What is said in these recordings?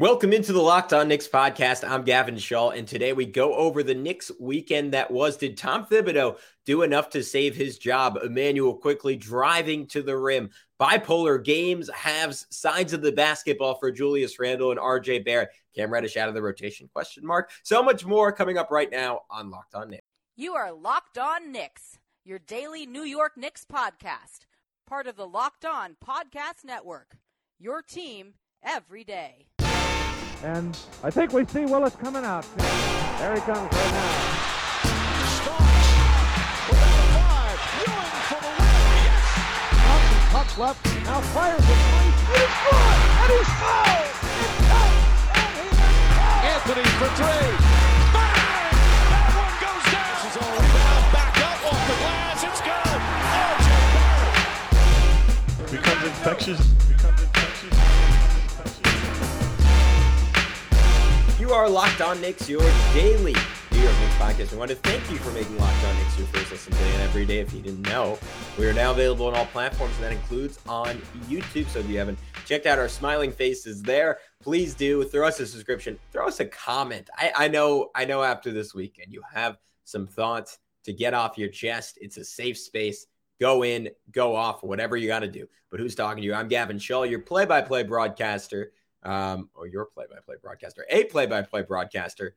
Welcome into the Locked On Knicks podcast. I'm Gavin Shaw, and today we go over the Knicks weekend that was. Did Tom Thibodeau do enough to save his job? Immanuel Quickley driving to the rim. Bipolar games, halves, sides of the basketball for Julius Randle and RJ Barrett. Cam Reddish out of the rotation? Question mark. So much more coming up right now on Locked On Knicks. You are Locked On Knicks, your daily New York Knicks podcast, part of the Locked On Podcast Network. Your team every day. And I think we see Willis coming out. There he comes right now. five. Ewing for the win. Yes. Puck left. Now fires it. And he's good. And he's fouled. It's out. And he is fouled. Anthony for three. Bang! That one goes down. This is all rebound. Back up off the glass. It's good. RJ Barrett. becomes infectious. Becomes infectious. You are Locked On Knicks, your daily New York Knicks podcast. We want to thank you for making Locked On Knicks your first listen today and every day. If you didn't know, we are now available on all platforms, and that includes on YouTube. So if you haven't checked out our smiling faces there, please do throw us a subscription, throw us a comment. I, I know, I know. After this weekend, you have some thoughts to get off your chest. It's a safe space. Go in, go off, whatever you got to do. But who's talking to you? I'm Gavin Shaw, your play-by-play broadcaster um, or your play-by-play broadcaster, a play-by-play broadcaster,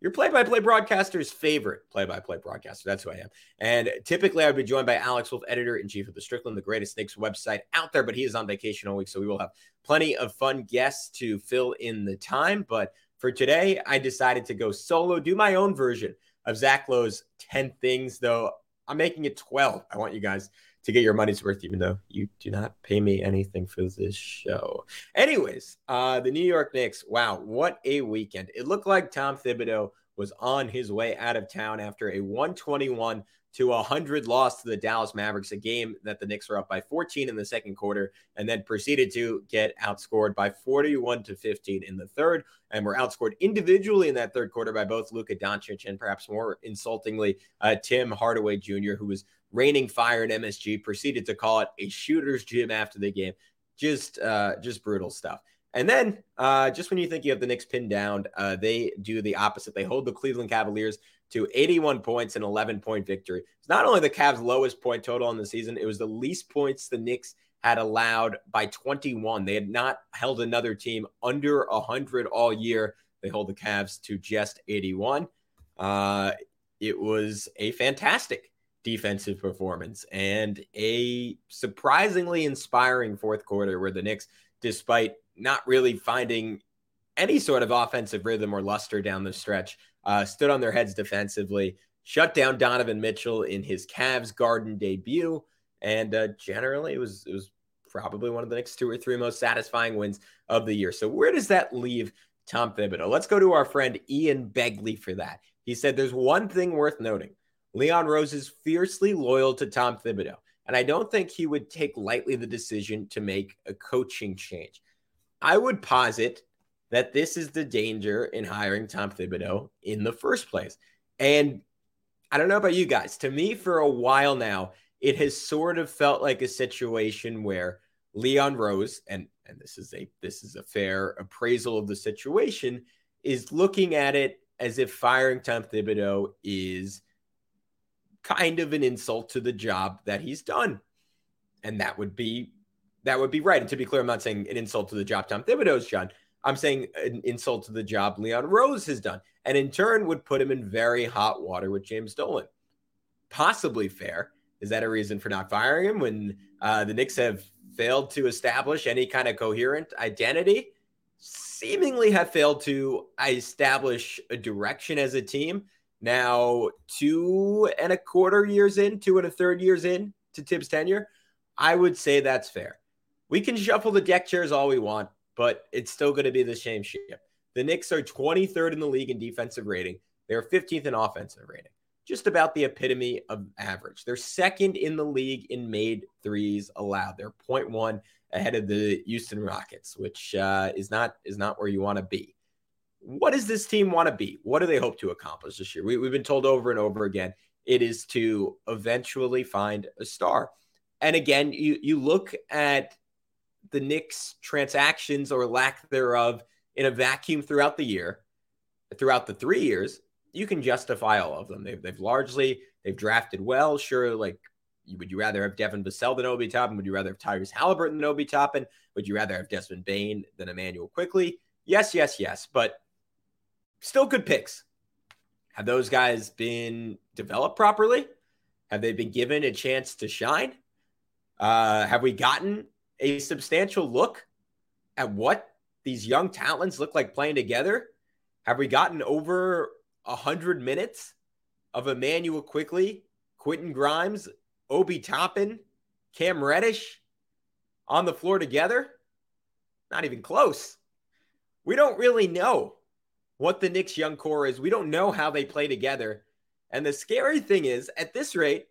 your play-by-play broadcaster's favorite play-by-play broadcaster. That's who I am. And typically, I would be joined by Alex Wolf, editor in chief of the Strickland, the greatest Knicks website out there. But he is on vacation all week, so we will have plenty of fun guests to fill in the time. But for today, I decided to go solo, do my own version of Zach Lowe's 10 things, though I'm making it 12. I want you guys to get your money's worth, even though you do not pay me anything for this show. Anyways, uh, the New York Knicks, wow, what a weekend. It looked like Tom Thibodeau was on his way out of town after a 121 to 100 loss to the Dallas Mavericks, a game that the Knicks were up by 14 in the second quarter and then proceeded to get outscored by 41 to 15 in the third. And were outscored individually in that third quarter by both Luka Doncic and perhaps more insultingly, uh, Tim Hardaway Jr., who was raining fire in MSG, proceeded to call it a shooter's gym after the game. Just, uh, just brutal stuff. And then, uh, just when you think you have the Knicks pinned down, uh, they do the opposite. They hold the Cleveland Cavaliers to 81 points and 11 point victory. It's not only the Cavs' lowest point total in the season, it was the least points the Knicks had allowed by 21. They had not held another team under 100 all year. They hold the Cavs to just 81. Uh, it was a fantastic defensive performance and a surprisingly inspiring fourth quarter where the Knicks, despite not really finding any sort of offensive rhythm or luster down the stretch, uh, stood on their heads defensively, shut down Donovan Mitchell in his Cavs Garden debut, and uh, generally it was it was probably one of the next two or three most satisfying wins of the year. So where does that leave Tom Thibodeau? Let's go to our friend Ian Begley for that. He said there's one thing worth noting. Leon Rose is fiercely loyal to Tom Thibodeau, and I don't think he would take lightly the decision to make a coaching change. I would posit that this is the danger in hiring Tom Thibodeau in the first place. And I don't know about you guys. To me, for a while now, it has sort of felt like a situation where Leon Rose, and and this is a this is a fair appraisal of the situation, is looking at it as if firing Tom Thibodeau is kind of an insult to the job that he's done. And that would be that would be right. And to be clear, I'm not saying an insult to the job Tom Thibodeau's done. I'm saying an insult to the job Leon Rose has done, and in turn would put him in very hot water with James Dolan. Possibly fair. Is that a reason for not firing him when uh, the Knicks have failed to establish any kind of coherent identity? Seemingly have failed to establish a direction as a team now, two and a quarter years in, two and a third years in to Thibs' tenure, I would say that's fair. We can shuffle the deck chairs all we want, but it's still going to be the same ship. The Knicks are 23rd in the league in defensive rating. They're 15th in offensive rating, just about the epitome of average. They're second in the league in made threes allowed. They're 0.1 ahead of the Houston Rockets, which uh, is not is not where you want to be what does this team want to be? What do they hope to accomplish this year? We, have been told over and over again it is to eventually find a star. And again, you you look at the Knicks transactions or lack thereof in a vacuum throughout the year, throughout the three years, you can justify all of them. They've, they've largely they've drafted well. Sure, like would you rather have Devin Vassell than Obi Toppin? Would you rather have Tyrese Halliburton than Obi Toppin? Would you rather have Desmond Bane than Immanuel Quickley? Yes, yes, yes. But still good picks. Have those guys been developed properly? Have they been given a chance to shine? Uh, have we gotten a substantial look at what these young talents look like playing together? Have we gotten over a hundred minutes of Immanuel Quickley, Quentin Grimes, Obi Toppin, Cam Reddish on the floor together? Not even close. We don't really know what the Knicks young core is. We don't know how they play together. And the scary thing is, at this rate,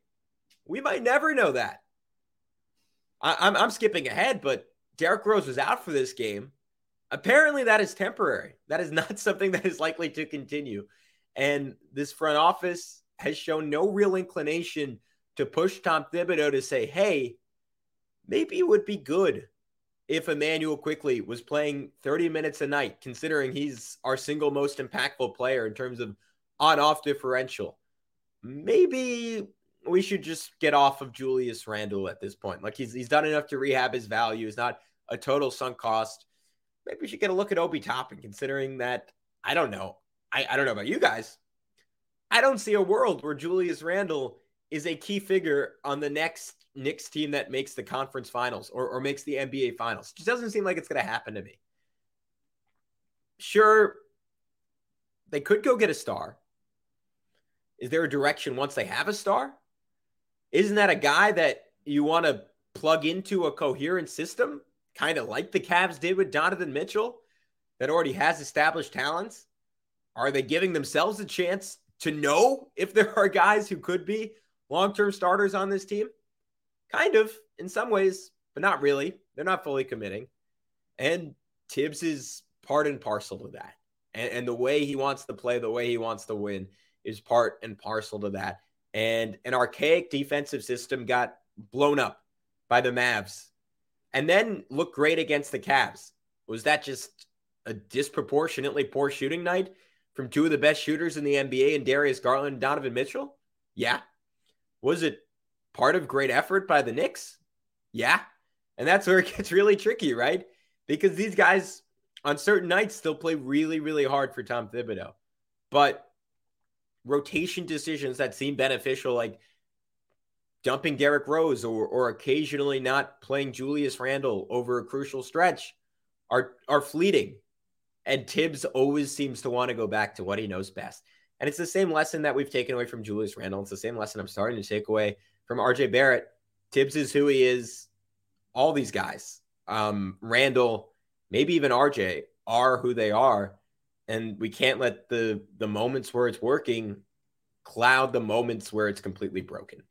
we might never know that. I, am I'm, I'm skipping ahead, but Derrick Rose was out for this game. Apparently, that is temporary. That is not something that is likely to continue. And this front office has shown no real inclination to push Tom Thibodeau to say, hey, maybe it would be good if Immanuel Quickley was playing 30 minutes a night, considering he's our single most impactful player in terms of on off differential. Maybe we should just get off of Julius Randle at this point. Like he's he's done enough to rehab his value. He's not a total sunk cost. Maybe we should get a look at Obi Toppin, considering that I don't know. I, I don't know about you guys. I don't see a world where Julius Randle is a key figure on the next Knicks team that makes the conference finals or, or makes the NBA finals. It just doesn't seem like it's going to happen to me. Sure, they could go get a star. Is there a direction once they have a star? Isn't that a guy that you want to plug into a coherent system, kind of like the Cavs did with Donovan Mitchell, that already has established talents? Are they giving themselves a chance to know if there are guys who could be long term starters on this team? Kind of, in some ways, but not really. They're not fully committing. And Thibs is part and parcel to that. And, and, the way he wants to play, the way he wants to win is part and parcel to that. And an archaic defensive system got blown up by the Mavs and then looked great against the Cavs. Was that just a disproportionately poor shooting night from two of the best shooters in the NBA and Darius Garland and Donovan Mitchell? Yeah. Was it part of great effort by the Knicks? Yeah. And that's where it gets really tricky, right? Because these guys on certain nights still play really, really hard for Tom Thibodeau. But rotation decisions that seem beneficial, like dumping Derrick Rose or, or occasionally not playing Julius Randle over a crucial stretch, are, are fleeting. And Thibs always seems to want to go back to what he knows best. And it's the same lesson that we've taken away from Julius Randle. It's the same lesson I'm starting to take away from RJ Barrett. Thibs is who he is. All these guys, um, Randle, maybe even RJ, are who they are, and we can't let the the moments where it's working cloud the moments where it's completely broken.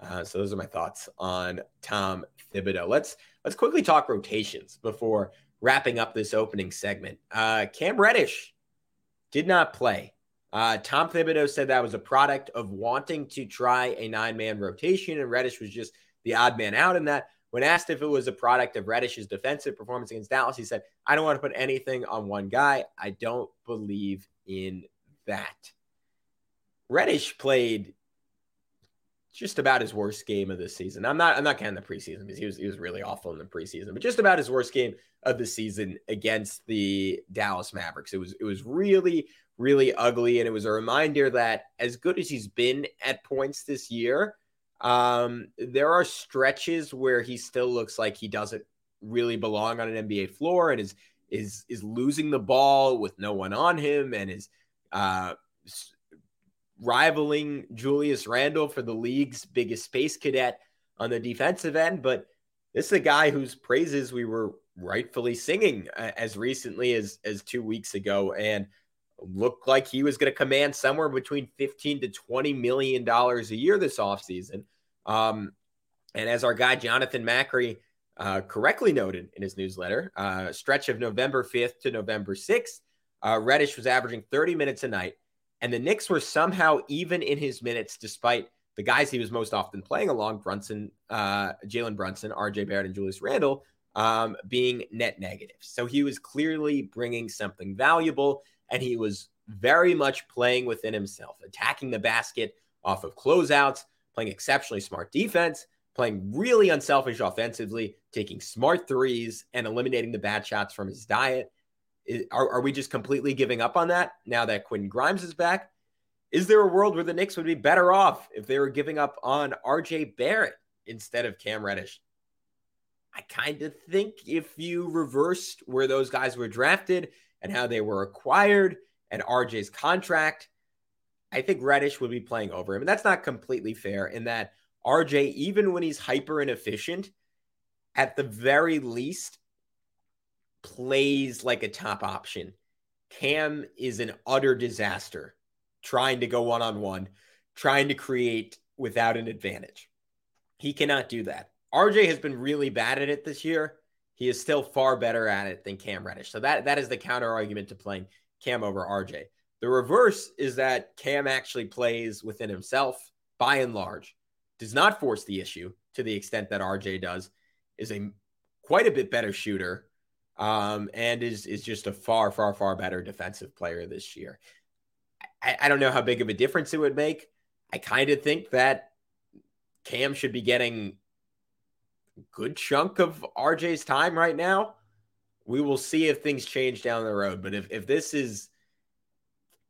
Uh, so those are my thoughts on Tom Thibodeau. Let's let's quickly talk rotations before wrapping up this opening segment. Uh, Cam Reddish did not play uh, Tom Thibodeau said that was a product of wanting to try a nine man rotation, and Reddish was just the odd man out in that. When asked if it was a product of Reddish's defensive performance against Dallas, he said, I don't want to put anything on one guy. I don't believe in that. Reddish played just about his worst game of the season. I'm not I'm not counting the preseason because he was he was really awful in the preseason, but just about his worst game of the season against the Dallas Mavericks. It was it was really really ugly. And it was a reminder that as good as he's been at points this year, um, there are stretches where he still looks like he doesn't really belong on an NBA floor and is is is losing the ball with no one on him and is uh, rivaling Julius Randle for the league's biggest space cadet on the defensive end. But this is a guy whose praises we were rightfully singing uh, as recently as as two weeks ago, and looked like he was going to command somewhere between 15 to 20 million dollars a year this offseason. Um, and as our guy Jonathan Macri uh, correctly noted in his newsletter, uh, stretch of November 5th to November 6th, uh, Reddish was averaging 30 minutes a night, and the Knicks were somehow even in his minutes despite the guys he was most often playing along Brunson, uh, Jalen Brunson, RJ Barrett, and Julius Randle um, being net negative. So he was clearly bringing something valuable, and he was very much playing within himself, attacking the basket off of closeouts, playing exceptionally smart defense, playing really unselfish offensively, taking smart threes, and eliminating the bad shots from his diet. Are, are we just completely giving up on that now that Quentin Grimes is back? Is there a world where the Knicks would be better off if they were giving up on RJ Barrett instead of Cam Reddish? I kind of think if you reversed where those guys were drafted and how they were acquired and RJ's contract, I think Reddish would be playing over him. And that's not completely fair in that RJ, even when he's hyper inefficient, at the very least, plays like a top option. Cam is an utter disaster trying to go one on one, trying to create without an advantage. He cannot do that. RJ has been really bad at it this year. He is still far better at it than Cam Reddish. So that that is the counter argument to playing Cam over RJ. The reverse is that Cam actually plays within himself by and large, does not force the issue to the extent that RJ does, is a quite a bit better shooter, um, and is is just a far, far, far better defensive player this year. I, I don't know how big of a difference it would make. I kind of think that Cam should be getting good chunk of RJ's time right now. We will see if things change down the road. But if, if this is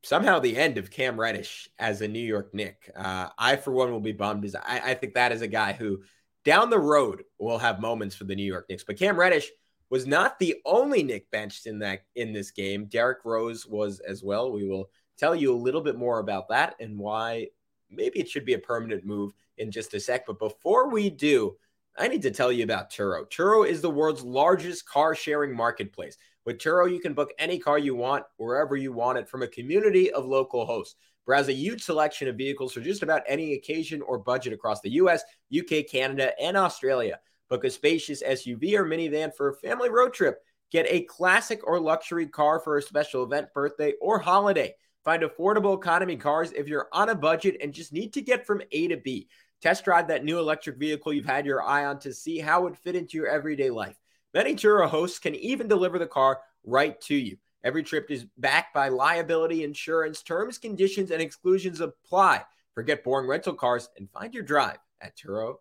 somehow the end of Cam Reddish as a New York Knick, uh, I, for one, will be bummed. As I, I think that is a guy who down the road will have moments for the New York Knicks. But Cam Reddish was not the only Knick benched in that in this game. Derrick Rose was as well. We will tell you a little bit more about that and why maybe it should be a permanent move in just a sec. But before we do, I need to tell you about Turo. Turo is the world's largest car sharing marketplace. With Turo, you can book any car you want wherever you want it from a community of local hosts. Browse a huge selection of vehicles for just about any occasion or budget across the US, UK, Canada, and Australia. Book a spacious SUV or minivan for a family road trip. Get a classic or luxury car for a special event, birthday, or holiday. Find affordable economy cars if you're on a budget and just need to get from A to B. Test drive that new electric vehicle you've had your eye on to see how it fit into your everyday life. Many Turo hosts can even deliver the car right to you. Every trip is backed by liability insurance. Terms, conditions, and exclusions apply. Forget boring rental cars and find your drive at Turo.com.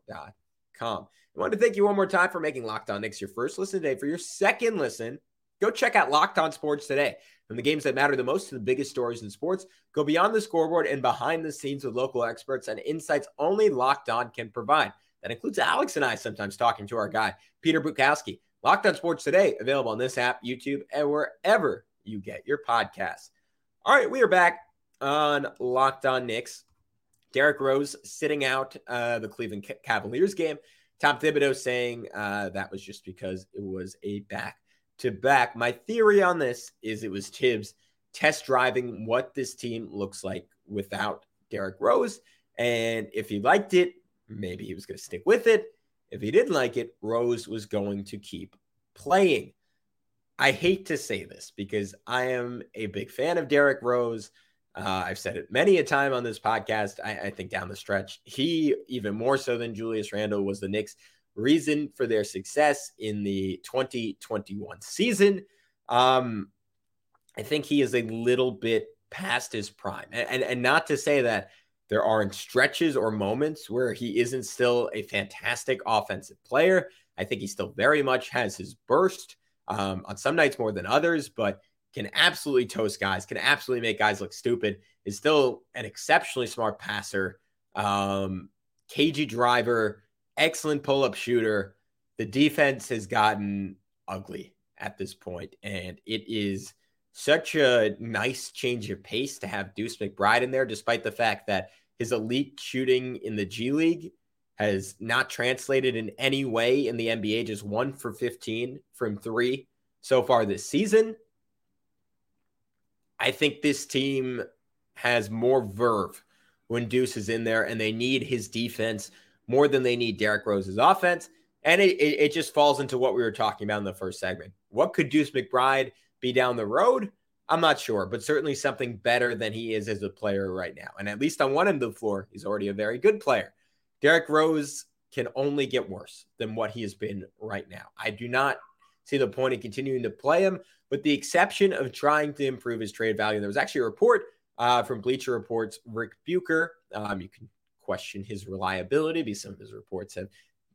I want to thank you one more time for making Locked On Knicks your first listen today. For your second listen, go check out Locked On Sports today. From the games that matter the most to the biggest stories in sports, go beyond the scoreboard and behind the scenes with local experts and insights only Locked On can provide. That includes Alex and I sometimes talking to our guy, Peter Bukowski. Locked On Sports Today, available on this app, YouTube, and wherever you get your podcasts. All right, we are back on Locked On Knicks. Derrick Rose sitting out uh, the Cleveland Cavaliers game. Tom Thibodeau saying uh, that was just because it was a back to back. My theory on this is it was Thibs test driving what this team looks like without Derrick Rose. And if he liked it, maybe he was going to stick with it. If he didn't like it, Rose was going to keep playing. I hate to say this because I am a big fan of Derrick Rose. Uh, I've said it many a time on this podcast. I, I, think down the stretch, he, even more so than Julius Randle, was the Knicks' reason for their success in the 2021 season. Um, I think he is a little bit past his prime. And, and, and not to say that there aren't stretches or moments where he isn't still a fantastic offensive player. I think he still very much has his burst um, on some nights more than others, but can absolutely toast guys, can absolutely make guys look stupid, is still an exceptionally smart passer, um, cagey driver, excellent pull up shooter. The defense has gotten ugly at this point, and it is such a nice change of pace to have Deuce McBride in there, despite the fact that his elite shooting in the G League has not translated in any way in the NBA, just one for 15 from three so far this season. I think this team has more verve when Deuce is in there, and they need his defense more than they need Derrick Rose's offense. And it, it, it, just falls into what we were talking about in the first segment. What could Deuce McBride be down the road? I'm not sure, but certainly something better than he is as a player right now. And at least on one end of the floor, he's already a very good player. Derrick Rose can only get worse than what he has been right now. I do not see the point in continuing to play him, with the exception of trying to improve his trade value. There was actually a report uh, from Bleacher Reports, Rick Bucher. Um, you can question his reliability because some of his reports have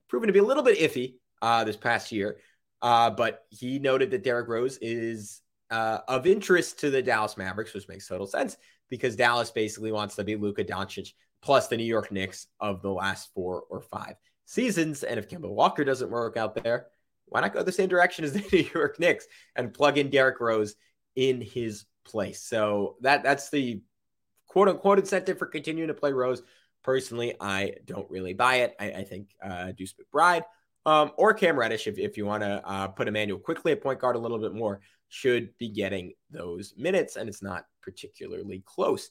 proven to be a little bit iffy uh, this past year. Uh, but he noted that Derrick Rose is uh, of interest to the Dallas Mavericks, which makes total sense because Dallas basically wants to be Luka Doncic plus the New York Knicks of the last four or five seasons. And if Kemba Walker doesn't work out there, why not go the same direction as the New York Knicks and plug in Derrick Rose in his place? So that that's the quote unquote incentive for continuing to play Rose. Personally, I don't really buy it. I, I think uh, Deuce McBride um, or Cam Reddish, if, if you want to uh, put Immanuel Quickley at point guard a little bit more, should be getting those minutes, and it's not particularly close.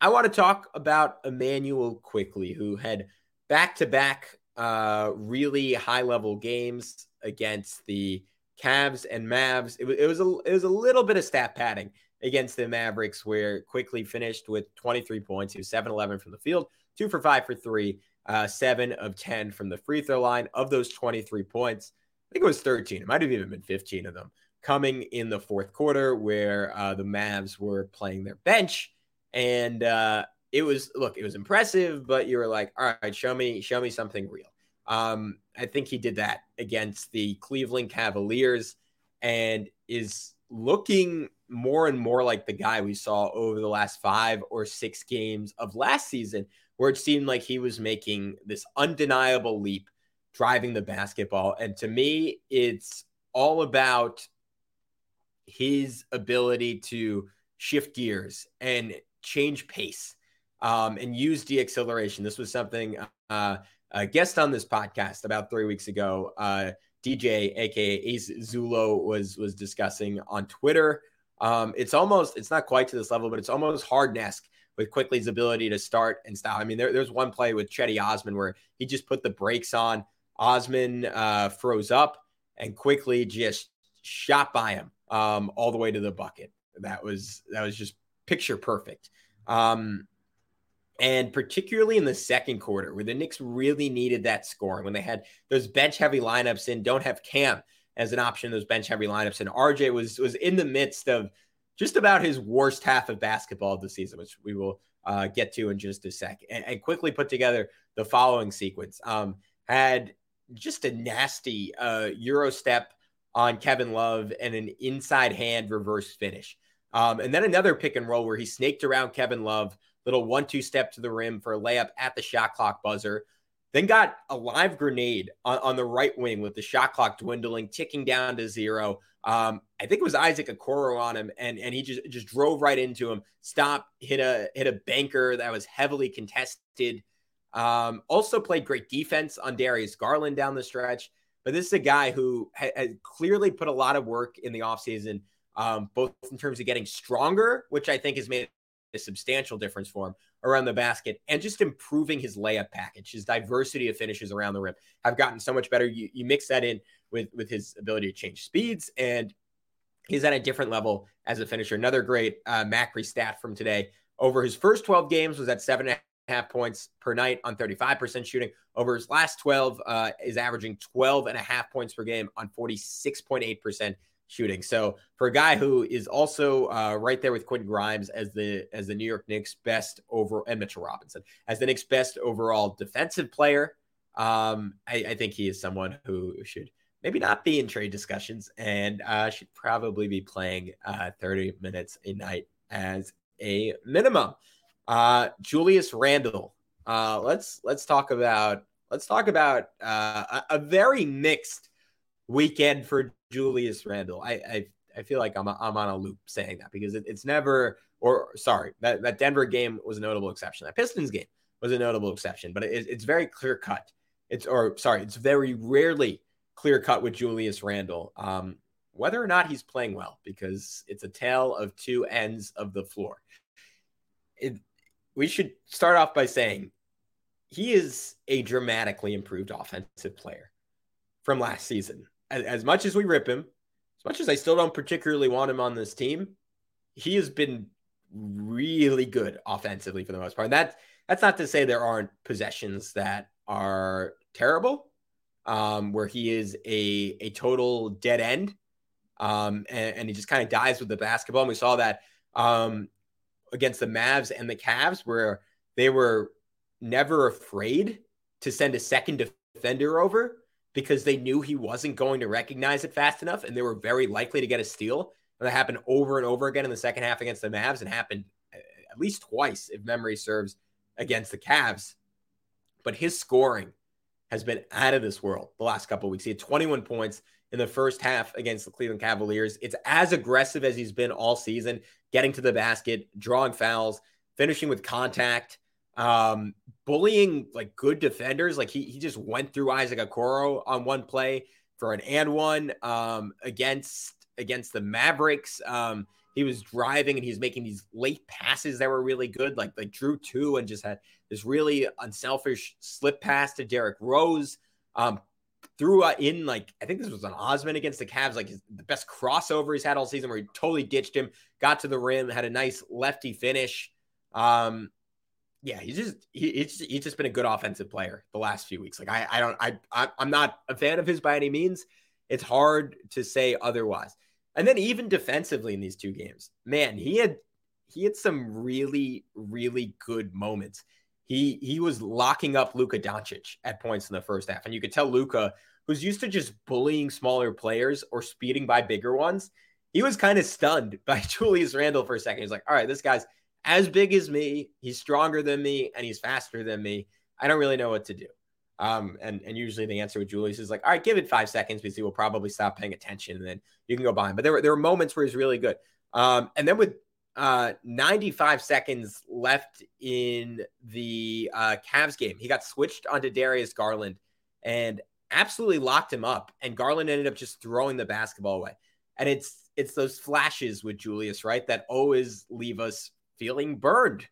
I want to talk about Immanuel Quickley, who had back to back really high level games against the Cavs and Mavs. It, it was a it was a little bit of stat padding against the Mavericks, where Quickley finished with 23 points. He was 7 11 from the field, two for five for three, uh, seven of 10 from the free throw line. Of those 23 points, I think it was 13. It might have even been 15 of them coming in the fourth quarter, where uh, the Mavs were playing their bench. And uh, it was, look, it was impressive, but you were like, all right, show me, show me something real. Um, I think he did that against the Cleveland Cavaliers and is looking more and more like the guy we saw over the last five or six games of last season, where it seemed like he was making this undeniable leap driving the basketball. And to me, it's all about his ability to shift gears and change pace um, and use deacceleration. This was something uh, a guest on this podcast about three weeks ago, uh, DJ, aka Ace Zulo, was was discussing on Twitter. Um, it's almost it's not quite to this level, but it's almost Harden-esque with Quickley's ability to start and stop. I mean, there, there's one play with Cedi Osman where he just put the brakes on. Osman uh, froze up and Quickley just shot by him um, all the way to the bucket. That was that was just picture perfect. Um, and particularly in the second quarter, where the Knicks really needed that scoring, when they had those bench heavy lineups and don't have Cam as an option, those bench heavy lineups, and RJ was was in the midst of just about his worst half of basketball of the season, which we will uh, get to in just a sec, and, and, Quickley put together the following sequence. Um, had just a nasty uh, Euro step on Kevin Love and an inside hand reverse finish. Um, and then another pick and roll where he snaked around Kevin Love, little one two step to the rim for a layup at the shot clock buzzer. Then got a live grenade on, on the right wing with the shot clock dwindling, ticking down to zero. Um, I think it was Isaac Okoro on him, and and he just just drove right into him. Stop, hit a hit a banker that was heavily contested. Um, also played great defense on Darius Garland down the stretch. But this is a guy who has clearly put a lot of work in the offseason, um, both in terms of getting stronger, which I think has made a substantial difference for him around the basket, and just improving his layup package. His diversity of finishes around the rim have gotten so much better. You, you mix that in with with his ability to change speeds, and he's at a different level as a finisher. Another great uh, Macri stat from today. Over his first 12 games was at seven and a half points per night on 35% shooting. Over his last 12 uh, is averaging 12 and a half points per game on 46.8% shooting. So for a guy who is also uh, right there with Quentin Grimes as the as the New York Knicks best over and Mitchell Robinson as the Knicks best overall defensive player, um, I, I, think he is someone who should maybe not be in trade discussions and uh, should probably be playing uh, 30 minutes a night as a minimum. Uh, Julius Randle. Uh, let's let's talk about let's talk about uh, a, a very mixed weekend for Julius Randle. I I, I feel like I'm I'm on a loop saying that because it, it's never or sorry that that Denver game was a notable exception. That Pistons game was a notable exception, but it, it's very clear cut. It's or sorry, it's very rarely clear cut with Julius Randle. Um, whether or not he's playing well, because it's a tale of two ends of the floor. It, we should start off by saying he is a dramatically improved offensive player from last season as, as much as we rip him, as much as I still don't particularly want him on this team, he has been really good offensively for the most part. And that that's not to say there aren't possessions that are terrible, um, where he is a a total dead end, um, and, and he just kind of dies with the basketball. And we saw that um, against the Mavs and the Cavs, where they were never afraid to send a second defender over because they knew he wasn't going to recognize it fast enough, and they were very likely to get a steal. And that happened over and over again in the second half against the Mavs, and happened uh, at least twice, if memory serves, against the Cavs. But his scoring has been out of this world the last couple weeks. He had 21 points in the first half against the Cleveland Cavaliers. It's as aggressive as he's been all season, getting to the basket, drawing fouls, finishing with contact, um, bullying like good defenders. Like he he just went through Isaac Okoro on one play for an and one um, against against the Mavericks. Um, he was driving and he was making these late passes that were really good, like like drew two and just had this really unselfish slip pass to Derrick Rose. Um, threw in like I think this was an Osman against the Cavs, like his, the best crossover he's had all season, where he totally ditched him, got to the rim, had a nice lefty finish. Um, yeah, he's just he, he's, he's just been a good offensive player the last few weeks. Like I I don't I, I I'm not a fan of his by any means. It's hard to say otherwise. And then even defensively in these two games, man, he had he had some really really good moments. He he was locking up Luka Doncic at points in the first half, and you could tell Luka, who's used to just bullying smaller players or speeding by bigger ones, he was kind of stunned by Julius Randle for a second. He's like, "All right, this guy's as big as me, he's stronger than me, and he's faster than me. I don't really know what to do." Um, and and usually the answer with Julius is like, all right, give it five seconds because he will probably stop paying attention, and then you can go by him. But there were there were moments where he's really good. Um, and then with uh 95 seconds left in the uh Cavs game, he got switched onto Darius Garland and absolutely locked him up. And Garland ended up just throwing the basketball away. And it's it's those flashes with Julius, right, that always leave us feeling burned.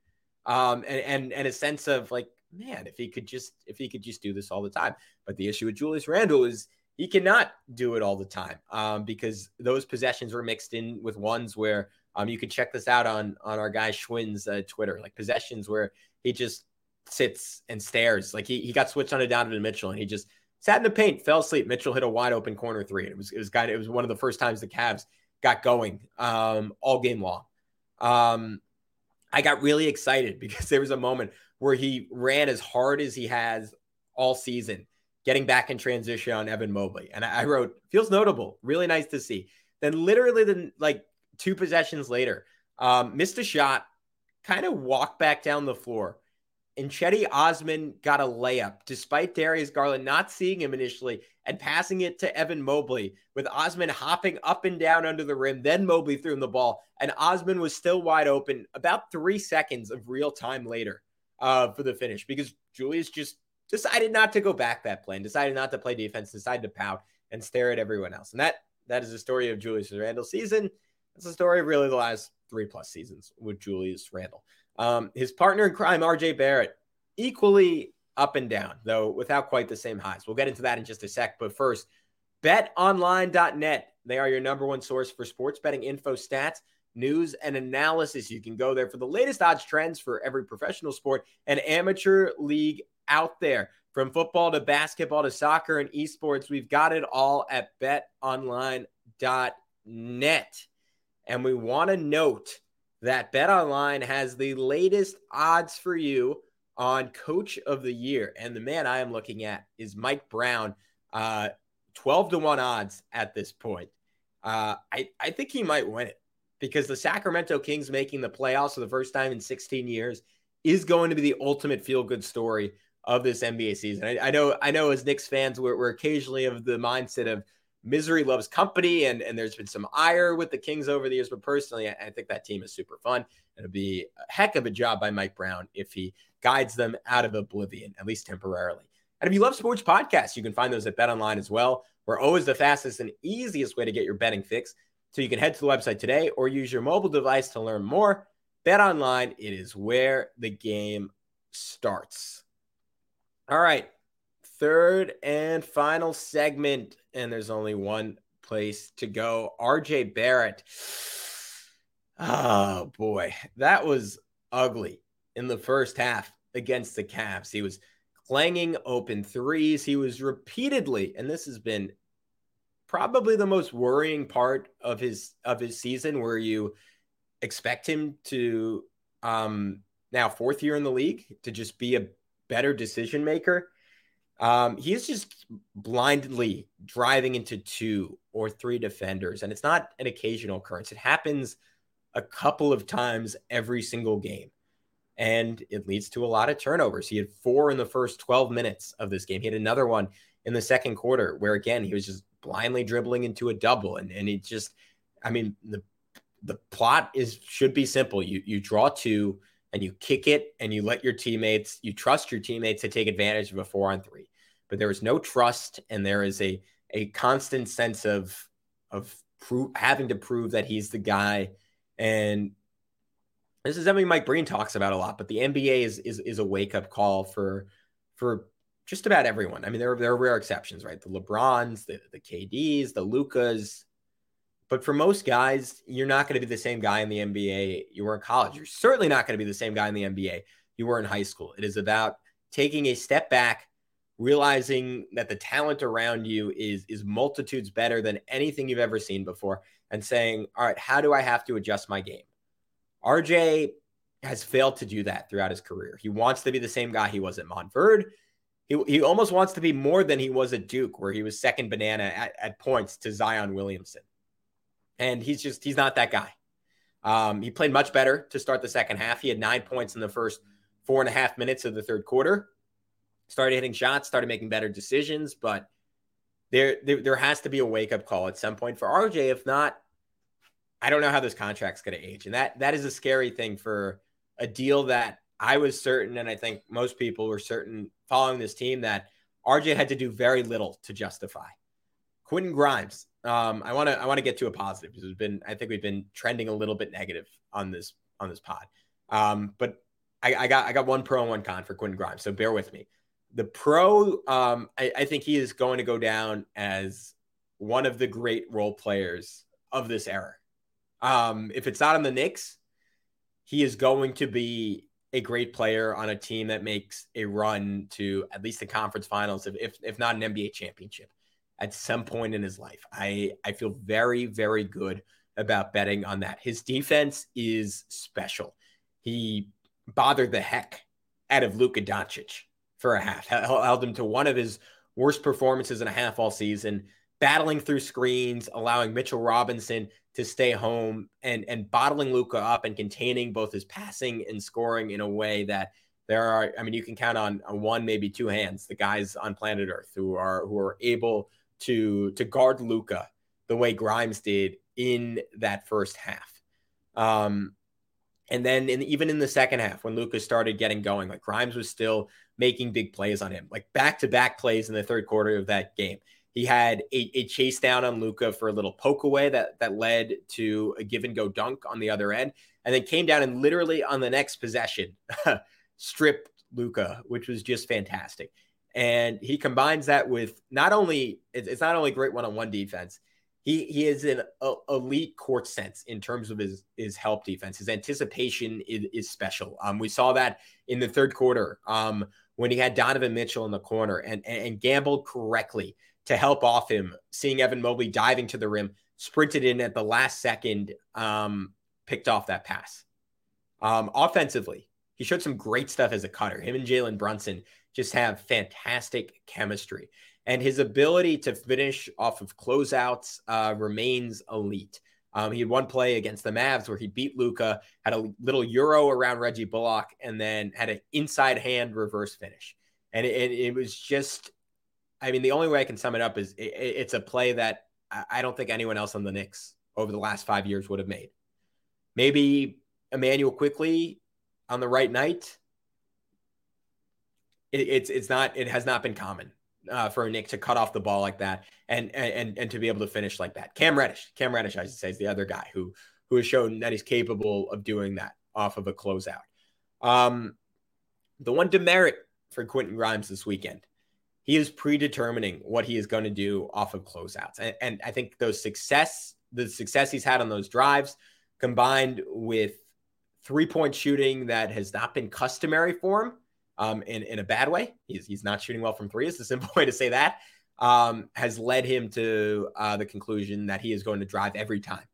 Um, and and and a sense of like man, if he could just if he could just do this all the time. But the issue with Julius Randle is he cannot do it all the time um, because those possessions were mixed in with ones where um, you can check this out on on our guy Schwinn's uh, Twitter, like possessions where he just sits and stares. Like he, he got switched on a down to Mitchell and he just sat in the paint, fell asleep. Mitchell hit a wide open corner three. It was it was kind of it was one of the first times the Cavs got going um, all game long. Um, I got really excited because there was a moment where he ran as hard as he has all season, getting back in transition on Evan Mobley. And I wrote, feels notable, really nice to see. Then literally the like two possessions later, um, missed a shot, kind of walked back down the floor. And Cedi Osman got a layup despite Darius Garland not seeing him initially and passing it to Evan Mobley with Osman hopping up and down under the rim. Then Mobley threw him the ball, and Osman was still wide open about three seconds of real time later uh, for the finish because Julius just decided not to go back that play and decided not to play defense, decided to pout and stare at everyone else. And that that is the story of Julius Randle's season. That's the story of really the last three plus seasons with Julius Randle. Um, his partner in crime, RJ Barrett, equally up and down, though without quite the same highs. We'll get into that in just a sec. But first, betonline.net. They are your number one source for sports betting info, stats, news, and analysis. You can go there for the latest odds trends for every professional sport and amateur league out there. From football to basketball to soccer and esports, we've got it all at betonline.net. And we want to note that BetOnline has the latest odds for you on Coach of the Year. And the man I am looking at is Mike Brown, uh, 12 to 1 odds at this point. Uh, I, I think he might win it because the Sacramento Kings making the playoffs for the first time in 16 years is going to be the ultimate feel good story of this NBA season. I, I, know, I know, as Knicks fans, we're, we're occasionally of the mindset of misery loves company, and and there's been some ire with the Kings over the years. But personally, I, I think that team is super fun. It'll be a heck of a job by Mike Brown if he guides them out of oblivion, at least temporarily. And if you love sports podcasts, you can find those at Bet Online as well. We're always the fastest and easiest way to get your betting fix. So you can head to the website today or use your mobile device to learn more. Bet online, it is where the game starts. All right. Third and final segment, and there's only one place to go. RJ Barrett. Oh boy, that was ugly in the first half against the Cavs. He was clanging open threes. He was repeatedly, and this has been probably the most worrying part of his of his season, where you expect him to um now fourth year in the league to just be a better decision maker. Um, is just blindly driving into two or three defenders, and it's not an occasional occurrence. It happens a couple of times every single game, and it leads to a lot of turnovers. He had four in the first 12 minutes of this game. He had another one in the second quarter where, again, he was just blindly dribbling into a double, and and he just, I mean, the the plot is should be simple. You you draw two and you kick it and you let your teammates, you trust your teammates to take advantage of a four on three. But there is no trust and there is a a constant sense of of prove, having to prove that he's the guy. And this is something Mike Breen talks about a lot, but the NBA is is, is a wake up call for for just about everyone. I mean, there, there are rare exceptions, right? The LeBrons, the, the KDs, the Lukas, but for most guys, you're not going to be the same guy in the NBA you were in college. You're certainly not going to be the same guy in the NBA you were in high school. It is about taking a step back, realizing that the talent around you is is multitudes better than anything you've ever seen before, and saying, "All right, how do I have to adjust my game?" RJ has failed to do that throughout his career. He wants to be the same guy he was at Montverde. He, he almost wants to be more than he was at Duke, where he was second banana at, at points to Zion Williamson and he's just he's not that guy. Um, he played much better to start the second half. He had nine points in the first four and a half minutes of the third quarter. Started hitting shots, started making better decisions, but there there, there has to be a wake up call at some point for RJ. If not, I don't know how this contract's going to age, and that that is a scary thing for a deal that I was certain, and I think most people were certain following this team that RJ had to do very little to justify. Quentin Grimes, um, I want to I want to get to a positive because it's been I think we've been trending a little bit negative on this on this pod. Um, but I, I, got I got one pro and one con for Quentin Grimes, so bear with me. The pro, um, I, I think he is going to go down as one of the great role players of this era. Um, if it's not on the Knicks, he is going to be a great player on a team that makes a run to at least the conference finals, if if, if not an NBA championship at some point in his life. I, I feel very, very good about betting on that. His defense is special. He bothered the heck out of Luka Doncic for a half, held him to one of his worst performances in a half all season, battling through screens, allowing Mitchell Robinson to stay home and and bottling Luka up and containing both his passing and scoring in a way that there are I mean you can count on, on one maybe two hands the guys on planet Earth who are who are able to to guard Luka the way Grimes did in that first half. Um, and then in, even in the second half, when Luka started getting going, like Grimes was still making big plays on him, like back to back plays in the third quarter of that game. He had a, a chase down on Luka for a little poke away that that led to a give and go dunk on the other end, and then came down and literally on the next possession stripped Luka, which was just fantastic. And he combines that with not only it's not only great one-on-one defense, he he is an elite court sense in terms of his his help defense. His anticipation is, is special. Um, we saw that in the third quarter um, when he had Donovan Mitchell in the corner and, and, and gambled correctly to help off him, seeing Evan Mobley diving to the rim, sprinted in at the last second, um, picked off that pass. Um, offensively, he showed some great stuff as a cutter. Him and Jalen Brunson just have fantastic chemistry. And his ability to finish off of closeouts uh, remains elite. Um, he had one play against the Mavs where he beat Luka, had a little euro around Reggie Bullock, and then had an inside hand reverse finish. And it, it was just, I mean, the only way I can sum it up is it, it's a play that I don't think anyone else on the Knicks over the last five years would have made. Maybe Immanuel Quickley on the right night, it, it's it's not it has not been common uh, for Knick to cut off the ball like that and and and to be able to finish like that. Cam Reddish, Cam Reddish, I should say, is the other guy who who has shown that he's capable of doing that off of a closeout. Um, the one demerit for Quentin Grimes this weekend, he is predetermining what he is going to do off of closeouts, and, and I think those success, the success he's had on those drives, combined with three point shooting that has not been customary for him um, in, in a bad way. He's, he's not shooting well from three, It's a simple way to say that, um, has led him to uh, the conclusion that he is going to drive every time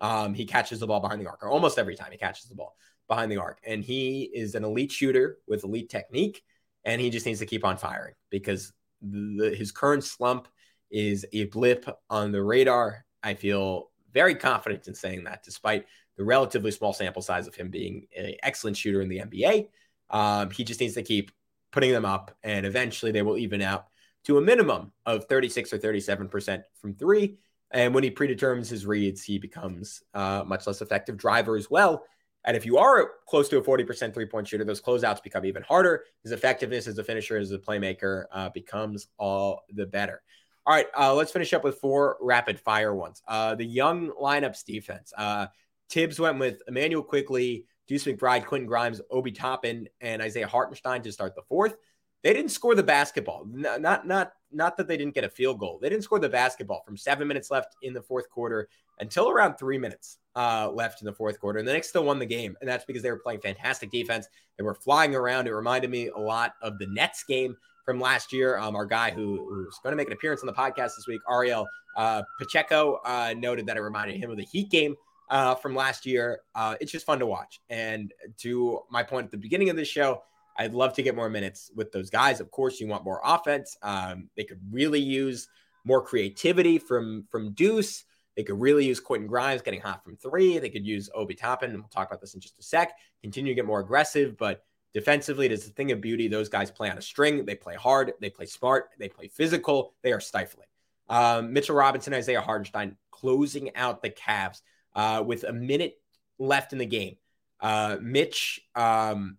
um, he catches the ball behind the arc, or almost every time he catches the ball behind the arc. And he is an elite shooter with elite technique, and he just needs to keep on firing because the, his current slump is a blip on the radar. I feel very confident in saying that, despite the relatively small sample size of him being an excellent shooter in the NBA. Um, he just needs to keep putting them up, and eventually they will even out to a minimum of 36 or 37% from three. And when he predetermines his reads, he becomes uh, much less effective driver as well. And if you are close to a 40% three point shooter, those closeouts become even harder. His effectiveness as a finisher, as a playmaker, uh, becomes all the better. All right, uh, let's finish up with four rapid fire ones. Uh, the young lineups defense. Uh, Thibs went with Immanuel Quickley, Deuce McBride, Quentin Grimes, Obi Toppin, and Isaiah Hartenstein to start the fourth. They didn't score the basketball. Not not not that they didn't get a field goal. They didn't score the basketball from seven minutes left in the fourth quarter until around three minutes uh, left in the fourth quarter. And the Knicks still won the game. And that's because they were playing fantastic defense. They were flying around. It reminded me a lot of the Nets game from last year. Um, our guy who, who's going to make an appearance on the podcast this week, Ariel uh, Pacheco, uh, noted that it reminded him of the Heat game uh, from last year. Uh, it's just fun to watch. And to my point at the beginning of this show, I'd love to get more minutes with those guys. Of course, you want more offense. Um, they could really use more creativity from from Deuce. They could really use Quentin Grimes getting hot from three. They could use Obi Toppin, and we'll talk about this in just a sec. Continue to get more aggressive, but defensively, it is a thing of beauty. Those guys play on a string. They play hard. They play smart. They play physical. They are stifling. Um, Mitchell Robinson, Isaiah Hartenstein closing out the Cavs uh, with a minute left in the game. Uh, Mitch um,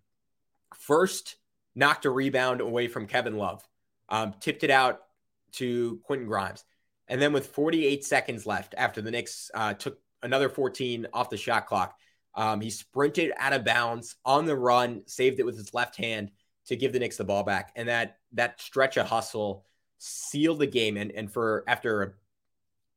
first knocked a rebound away from Kevin Love, um, tipped it out to Quentin Grimes. And then with 48 seconds left after the Knicks uh, took another 14 off the shot clock, um, he sprinted out of bounds on the run, saved it with his left hand to give the Knicks the ball back. And that that stretch of hustle sealed the game. And, and for after an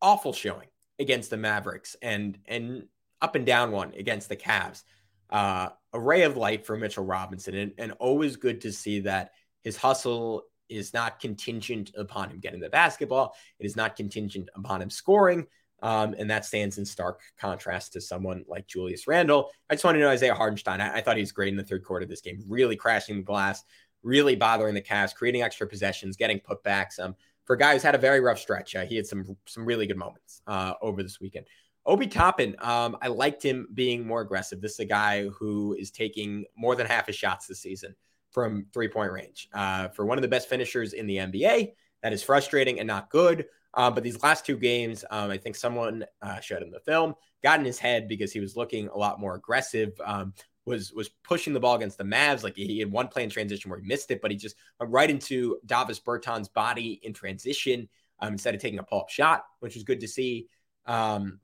awful showing against the Mavericks and and up and down one against the Cavs, uh, a ray of light for Mitchell Robinson, and, and always good to see that his hustle is not contingent upon him getting the basketball. It is not contingent upon him scoring. Um, and that stands in stark contrast to someone like Julius Randle. I just want to know Isaiah Hartenstein. I, I, thought he was great in the third quarter of this game, really crashing the glass, really bothering the Cavs, creating extra possessions, getting putbacks. Um, for a guy who's had a very rough stretch, uh, he had some some really good moments uh, over this weekend. Obi Toppin, um, I liked him being more aggressive. This is a guy who is taking more than half his shots this season from three point range. Uh, for one of the best finishers in the NBA, that is frustrating and not good. Uh, but these last two games, um, I think someone uh, showed him the film, got in his head because he was looking a lot more aggressive. Um, was was pushing the ball against the Mavs. Like he had one play in transition where he missed it, but he just went right into Davis Bertans' body in transition um, instead of taking a pull up shot, which was good to see. Um,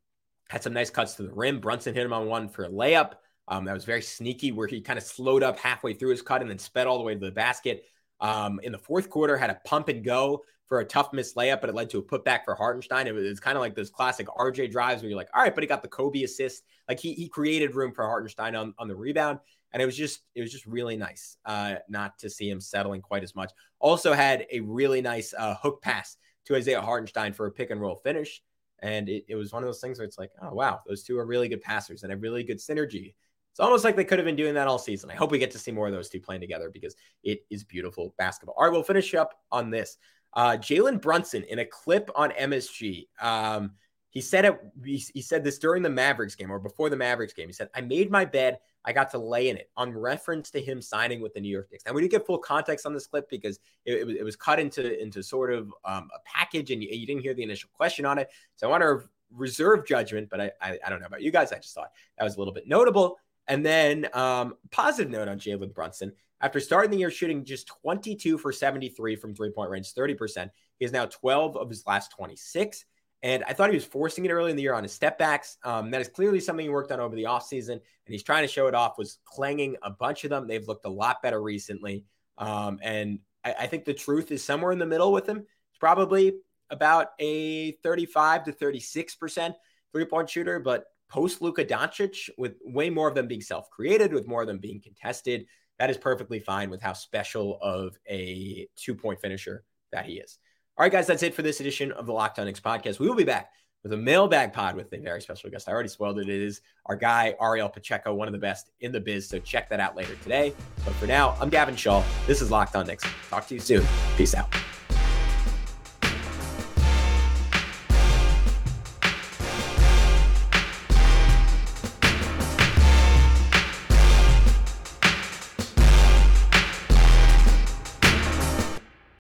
had some nice cuts to the rim. Brunson hit him on one for a layup. Um, that was very sneaky, where he kind of slowed up halfway through his cut and then sped all the way to the basket. Um, in the fourth quarter, had a pump and go for a tough miss layup, but it led to a putback for Hartenstein. It was, was kind of like those classic RJ drives where you're like, all right, but he got the Kobe assist. Like he he created room for Hartenstein on, on the rebound. And it was just it was just really nice uh, not to see him settling quite as much. Also had a really nice uh, hook pass to Isaiah Hartenstein for a pick and roll finish. And it, it was one of those things where it's like, oh, wow, those two are really good passers and have really good synergy. It's almost like they could have been doing that all season. I hope we get to see more of those two playing together because it is beautiful basketball. All right, we'll finish up on this. Uh, Jalen Brunson in a clip on MSG. Um, he said it. He, said this during the Mavericks game or before the Mavericks game. He said, "I made my bed. I got to lay in it." On reference to him signing with the New York Knicks. Now we didn't get full context on this clip because it, it, was, it was cut into into sort of um, a package, and you, you, didn't hear the initial question on it. So I want to reserve judgment, but I, I, I don't know about you guys. I just thought that was a little bit notable. And then um, positive note on Jalen Brunson. After starting the year shooting just 22 for 73 from three point range, 30%, he is now 12 of his last 26. And I thought he was forcing it early in the year on his step backs. Um, that is clearly something he worked on over the offseason, and he's trying to show it off, was clanging a bunch of them. They've looked a lot better recently. Um, and I, I, think the truth is somewhere in the middle with him. It's probably about a 35 to 36% three point shooter, but post Luka Doncic, with way more of them being self created, with more of them being contested, that is perfectly fine with how special of a two point finisher that he is. All right, guys, that's it for this edition of the Locked On podcast. We will be back with a mailbag pod with a very special guest. I already spoiled it. It is our guy, Ariel Pacheco, one of the best in the biz. So check that out later today. But for now, I'm Gavin Shaw. This is Locked On Knicks. Talk to you soon. Peace out.